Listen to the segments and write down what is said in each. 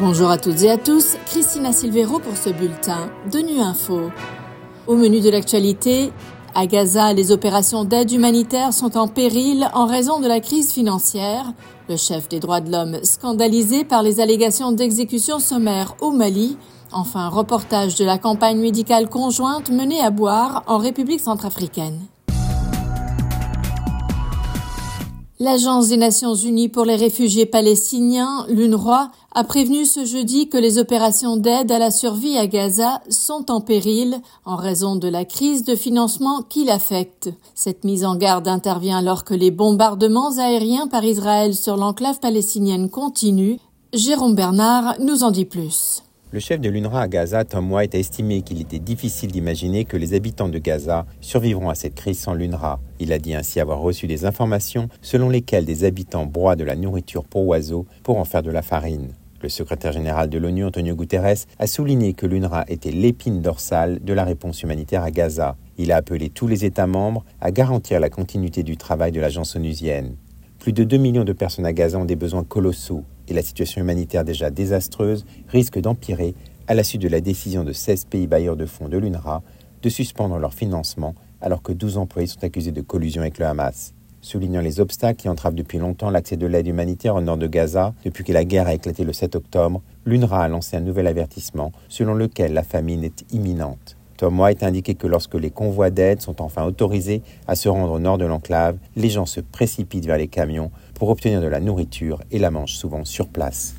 Bonjour à toutes et à tous, Christina Silvero pour ce bulletin de Nu Info. Au menu de l'actualité, à Gaza, les opérations d'aide humanitaire sont en péril en raison de la crise financière. Le chef des droits de l'homme scandalisé par les allégations d'exécution sommaire au Mali. Enfin, reportage de la campagne médicale conjointe menée à Boire en République centrafricaine. L'Agence des Nations Unies pour les réfugiés palestiniens, l'UNRWA, a prévenu ce jeudi que les opérations d'aide à la survie à Gaza sont en péril en raison de la crise de financement qui l'affecte. Cette mise en garde intervient alors que les bombardements aériens par Israël sur l'enclave palestinienne continuent. Jérôme Bernard nous en dit plus. Le chef de l'UNRWA à Gaza, Tom White, a estimé qu'il était difficile d'imaginer que les habitants de Gaza survivront à cette crise sans l'UNRWA. Il a dit ainsi avoir reçu des informations selon lesquelles des habitants broient de la nourriture pour oiseaux pour en faire de la farine. Le secrétaire général de l'ONU, Antonio Guterres, a souligné que l'UNRWA était l'épine dorsale de la réponse humanitaire à Gaza. Il a appelé tous les États membres à garantir la continuité du travail de l'agence onusienne. Plus de 2 millions de personnes à Gaza ont des besoins colossaux et la situation humanitaire déjà désastreuse risque d'empirer à la suite de la décision de 16 pays bailleurs de fonds de l'UNRWA de suspendre leur financement alors que 12 employés sont accusés de collusion avec le Hamas. Soulignant les obstacles qui entravent depuis longtemps l'accès de l'aide humanitaire au nord de Gaza depuis que la guerre a éclaté le 7 octobre, l'UNRWA a lancé un nouvel avertissement selon lequel la famine est imminente. Tom White a indiqué que lorsque les convois d'aide sont enfin autorisés à se rendre au nord de l'enclave, les gens se précipitent vers les camions pour obtenir de la nourriture et la mangent souvent sur place.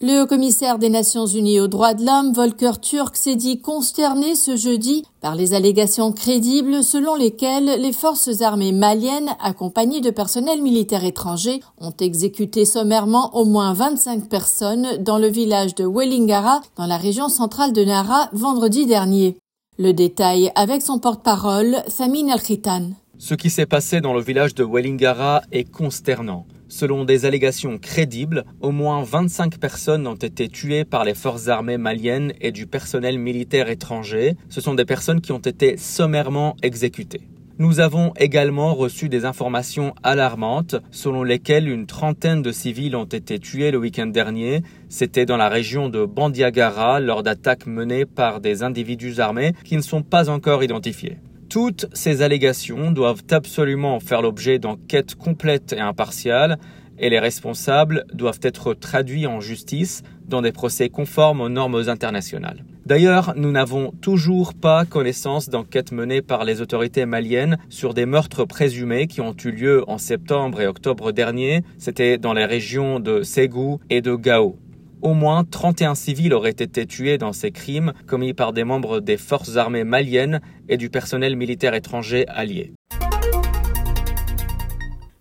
Le haut-commissaire des Nations Unies aux droits de l'homme, Volker Turk, s'est dit consterné ce jeudi par les allégations crédibles selon lesquelles les forces armées maliennes, accompagnées de personnel militaire étranger, ont exécuté sommairement au moins 25 personnes dans le village de Wellingara, dans la région centrale de Nara, vendredi dernier. Le détail avec son porte-parole, Samin Al-Khitan. Ce qui s'est passé dans le village de Wellingara est consternant. Selon des allégations crédibles, au moins 25 personnes ont été tuées par les forces armées maliennes et du personnel militaire étranger. Ce sont des personnes qui ont été sommairement exécutées. Nous avons également reçu des informations alarmantes selon lesquelles une trentaine de civils ont été tués le week-end dernier. C'était dans la région de Bandiagara lors d'attaques menées par des individus armés qui ne sont pas encore identifiés. Toutes ces allégations doivent absolument faire l'objet d'enquêtes complètes et impartiales et les responsables doivent être traduits en justice dans des procès conformes aux normes internationales. D'ailleurs, nous n'avons toujours pas connaissance d'enquêtes menées par les autorités maliennes sur des meurtres présumés qui ont eu lieu en septembre et octobre dernier. C'était dans les régions de Ségou et de Gao. Au moins 31 civils auraient été tués dans ces crimes commis par des membres des forces armées maliennes et du personnel militaire étranger allié.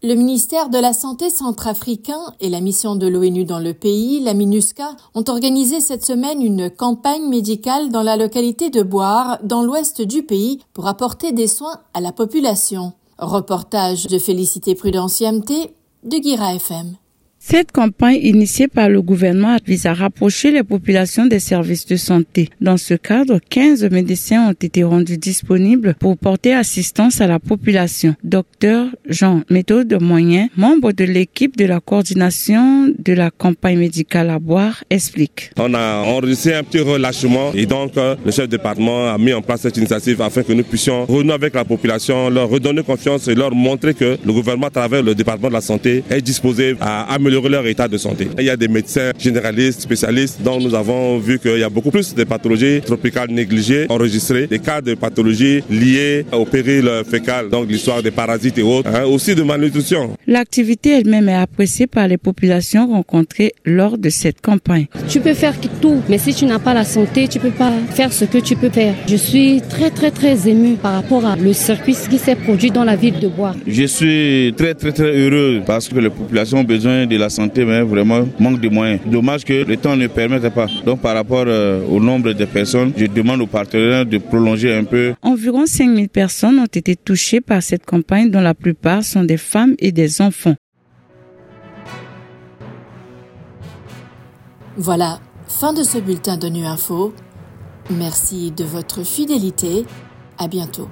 Le ministère de la Santé centrafricain et la mission de l'ONU dans le pays, la MINUSCA, ont organisé cette semaine une campagne médicale dans la localité de Boire, dans l'ouest du pays, pour apporter des soins à la population. Reportage de Félicité Prudentiamte de Guira FM. Cette campagne initiée par le gouvernement vise à rapprocher les populations des services de santé. Dans ce cadre, 15 médecins ont été rendus disponibles pour porter assistance à la population. Docteur Jean Méthode Moyen, membre de l'équipe de la coordination de la campagne médicale à boire, explique. On a enregistré un petit relâchement et donc euh, le chef de département a mis en place cette initiative afin que nous puissions renouer avec la population, leur redonner confiance et leur montrer que le gouvernement à travers le département de la santé est disposé à améliorer leur état de santé. Il y a des médecins généralistes, spécialistes, dont nous avons vu qu'il y a beaucoup plus de pathologies tropicales négligées enregistrées, des cas de pathologies liées au péril fécal, donc l'histoire des parasites et autres, hein, aussi de malnutrition. L'activité elle-même est appréciée par les populations rencontrées lors de cette campagne. Tu peux faire tout, mais si tu n'as pas la santé, tu peux pas faire ce que tu peux faire. Je suis très très très ému par rapport à le circuit qui s'est produit dans la ville de Bois. Je suis très très très heureux parce que les populations ont besoin de la santé, mais vraiment manque de moyens. Dommage que le temps ne permette pas. Donc par rapport euh, au nombre de personnes, je demande aux partenaires de prolonger un peu. Environ 5000 personnes ont été touchées par cette campagne dont la plupart sont des femmes et des enfants. Voilà, fin de ce bulletin de Nu Info. Merci de votre fidélité. À bientôt.